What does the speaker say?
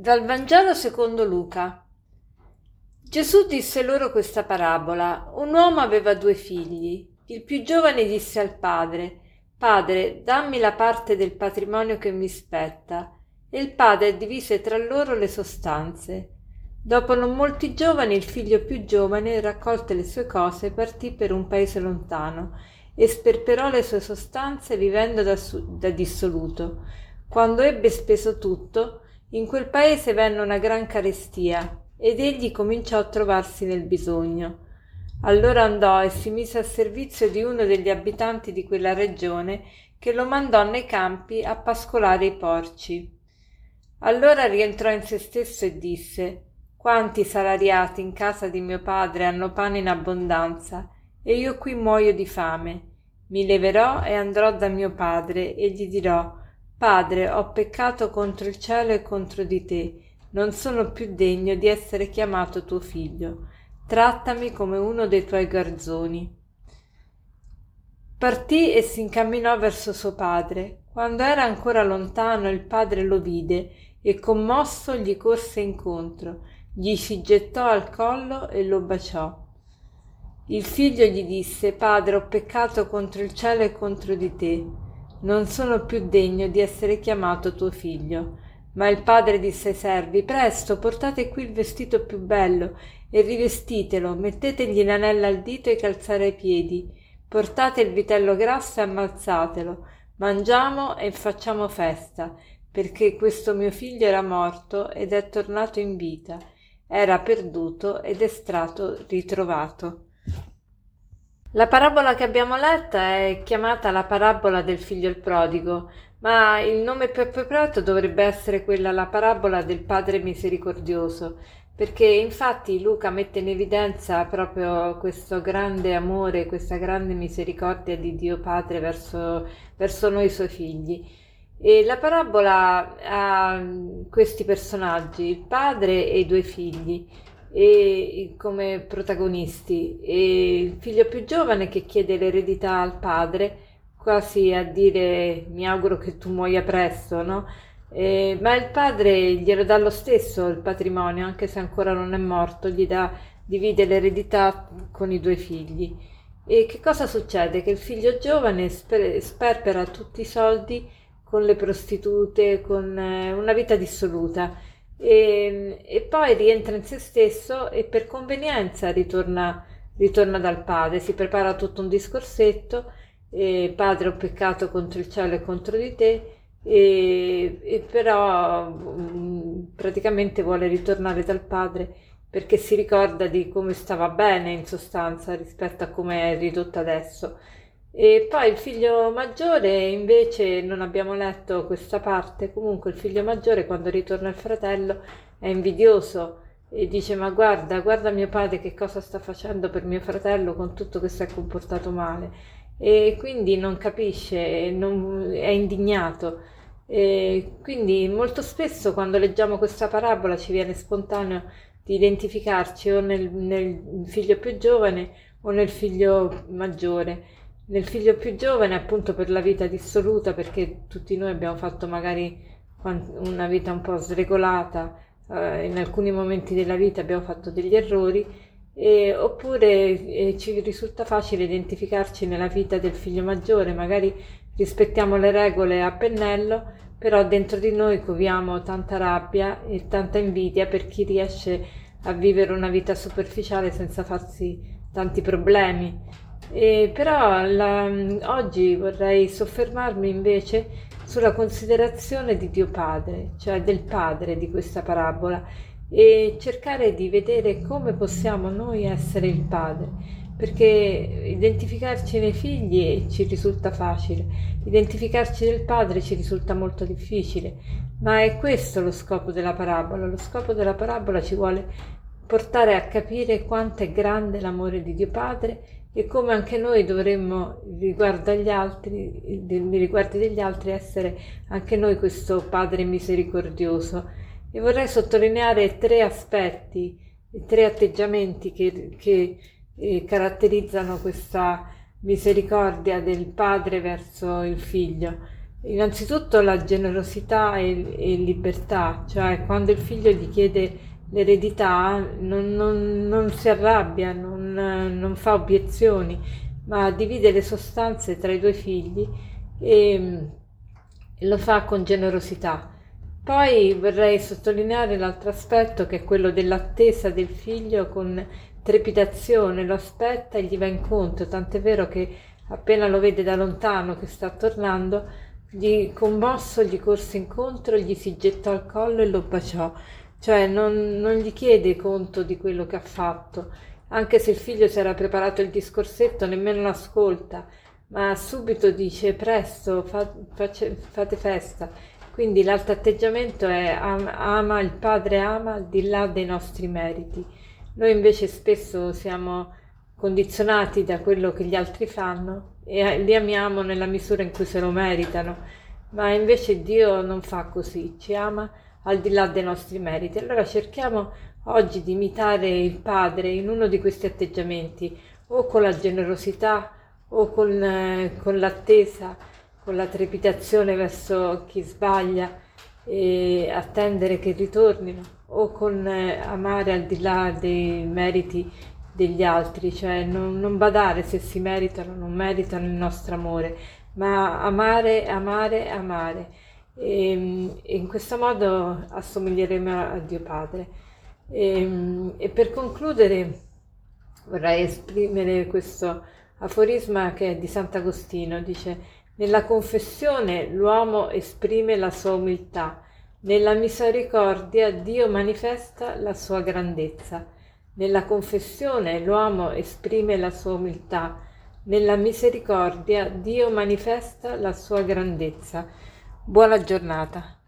Dal Vangelo secondo Luca. Gesù disse loro questa parabola. Un uomo aveva due figli. Il più giovane disse al padre, Padre, dammi la parte del patrimonio che mi spetta. E il padre divise tra loro le sostanze. Dopo non molti giovani, il figlio più giovane, raccolte le sue cose, partì per un paese lontano e sperperò le sue sostanze vivendo da, su- da dissoluto. Quando ebbe speso tutto, in quel paese venne una gran carestia ed egli cominciò a trovarsi nel bisogno. Allora andò e si mise a servizio di uno degli abitanti di quella regione che lo mandò nei campi a pascolare i porci. Allora rientrò in se stesso e disse Quanti salariati in casa di mio padre hanno pane in abbondanza e io qui muoio di fame. Mi leverò e andrò da mio padre e gli dirò Padre, ho peccato contro il cielo e contro di te, non sono più degno di essere chiamato tuo figlio. Trattami come uno dei tuoi garzoni. Partì e si incamminò verso suo padre. Quando era ancora lontano il padre lo vide e commosso gli corse incontro, gli si gettò al collo e lo baciò. Il figlio gli disse Padre, ho peccato contro il cielo e contro di te non sono più degno di essere chiamato tuo figlio. Ma il padre disse ai servi, presto, portate qui il vestito più bello e rivestitelo, mettetegli l'anella al dito e calzare ai piedi, portate il vitello grasso e ammazzatelo, mangiamo e facciamo festa, perché questo mio figlio era morto ed è tornato in vita, era perduto ed è stato ritrovato. La parabola che abbiamo letta è chiamata la parabola del figlio il prodigo, ma il nome più appropriato dovrebbe essere quella la parabola del padre misericordioso, perché infatti Luca mette in evidenza proprio questo grande amore, questa grande misericordia di Dio Padre verso, verso noi suoi figli. E la parabola ha questi personaggi, il padre e i due figli e, come protagonisti e il figlio più giovane che chiede l'eredità al padre quasi a dire mi auguro che tu muoia presto no? Eh, ma il padre glielo dà lo stesso il patrimonio anche se ancora non è morto gli dà, divide l'eredità con i due figli e che cosa succede? Che il figlio giovane sper- sperpera tutti i soldi con le prostitute, con eh, una vita dissoluta e, e, poi rientra in se stesso e per convenienza ritorna, ritorna dal padre, si prepara tutto un discorsetto, e, padre ho peccato contro il cielo e contro di te, e, e però mh, praticamente vuole ritornare dal padre perché si ricorda di come stava bene in sostanza rispetto a come è ridotta adesso e poi il figlio maggiore, invece, non abbiamo letto questa parte, comunque il figlio maggiore quando ritorna il fratello è invidioso e dice ma guarda, guarda mio padre che cosa sta facendo per mio fratello con tutto che si è comportato male. E quindi non capisce, non, è indignato. E quindi molto spesso quando leggiamo questa parabola ci viene spontaneo di identificarci o nel, nel figlio più giovane o nel figlio maggiore nel figlio più giovane appunto per la vita dissoluta perché tutti noi abbiamo fatto magari una vita un po' sregolata eh, in alcuni momenti della vita abbiamo fatto degli errori e, oppure eh, ci risulta facile identificarci nella vita del figlio maggiore magari rispettiamo le regole a pennello però dentro di noi coviamo tanta rabbia e tanta invidia per chi riesce a vivere una vita superficiale senza farsi tanti problemi e però la, oggi vorrei soffermarmi invece sulla considerazione di Dio Padre, cioè del Padre di questa parabola, e cercare di vedere come possiamo noi essere il Padre, perché identificarci nei figli ci risulta facile, identificarci nel Padre ci risulta molto difficile, ma è questo lo scopo della parabola, lo scopo della parabola ci vuole portare a capire quanto è grande l'amore di Dio Padre e come anche noi dovremmo riguardo agli altri, nei riguardi degli altri, essere anche noi questo Padre misericordioso. E vorrei sottolineare tre aspetti, tre atteggiamenti che, che eh, caratterizzano questa misericordia del padre verso il figlio. Innanzitutto la generosità e, e libertà, cioè quando il figlio gli chiede l'eredità non, non, non si arrabbia, non, non, fa obiezioni, ma divide le sostanze tra i due figli e, e lo fa con generosità. Poi vorrei sottolineare l'altro aspetto che è quello dell'attesa del figlio con trepidazione, lo aspetta e gli va incontro, tant'è vero che appena lo vede da lontano che sta tornando, gli commosso gli corse incontro, gli si gettò al collo e lo baciò, cioè non, non gli chiede conto di quello che ha fatto, anche se il figlio si era preparato il discorsetto, nemmeno l'ascolta, ma subito dice presto, fa, face, fate festa. Quindi l'altro atteggiamento è ama, il padre ama al di là dei nostri meriti. Noi invece spesso siamo condizionati da quello che gli altri fanno e li amiamo nella misura in cui se lo meritano, ma invece Dio non fa così, ci ama al di là dei nostri meriti. Allora cerchiamo oggi di imitare il Padre in uno di questi atteggiamenti, o con la generosità o con, eh, con l'attesa, con la trepidazione verso chi sbaglia e attendere che ritornino, o con eh, amare al di là dei meriti degli altri, cioè non, non badare se si meritano o non meritano il nostro amore, ma amare, amare, amare. E, e in questo modo assomiglieremo a Dio Padre. E, e per concludere vorrei esprimere questo aforisma che è di Sant'Agostino, dice nella confessione l'uomo esprime la sua umiltà, nella misericordia Dio manifesta la sua grandezza. Nella confessione l'uomo esprime la sua umiltà, nella misericordia Dio manifesta la sua grandezza. Buona giornata.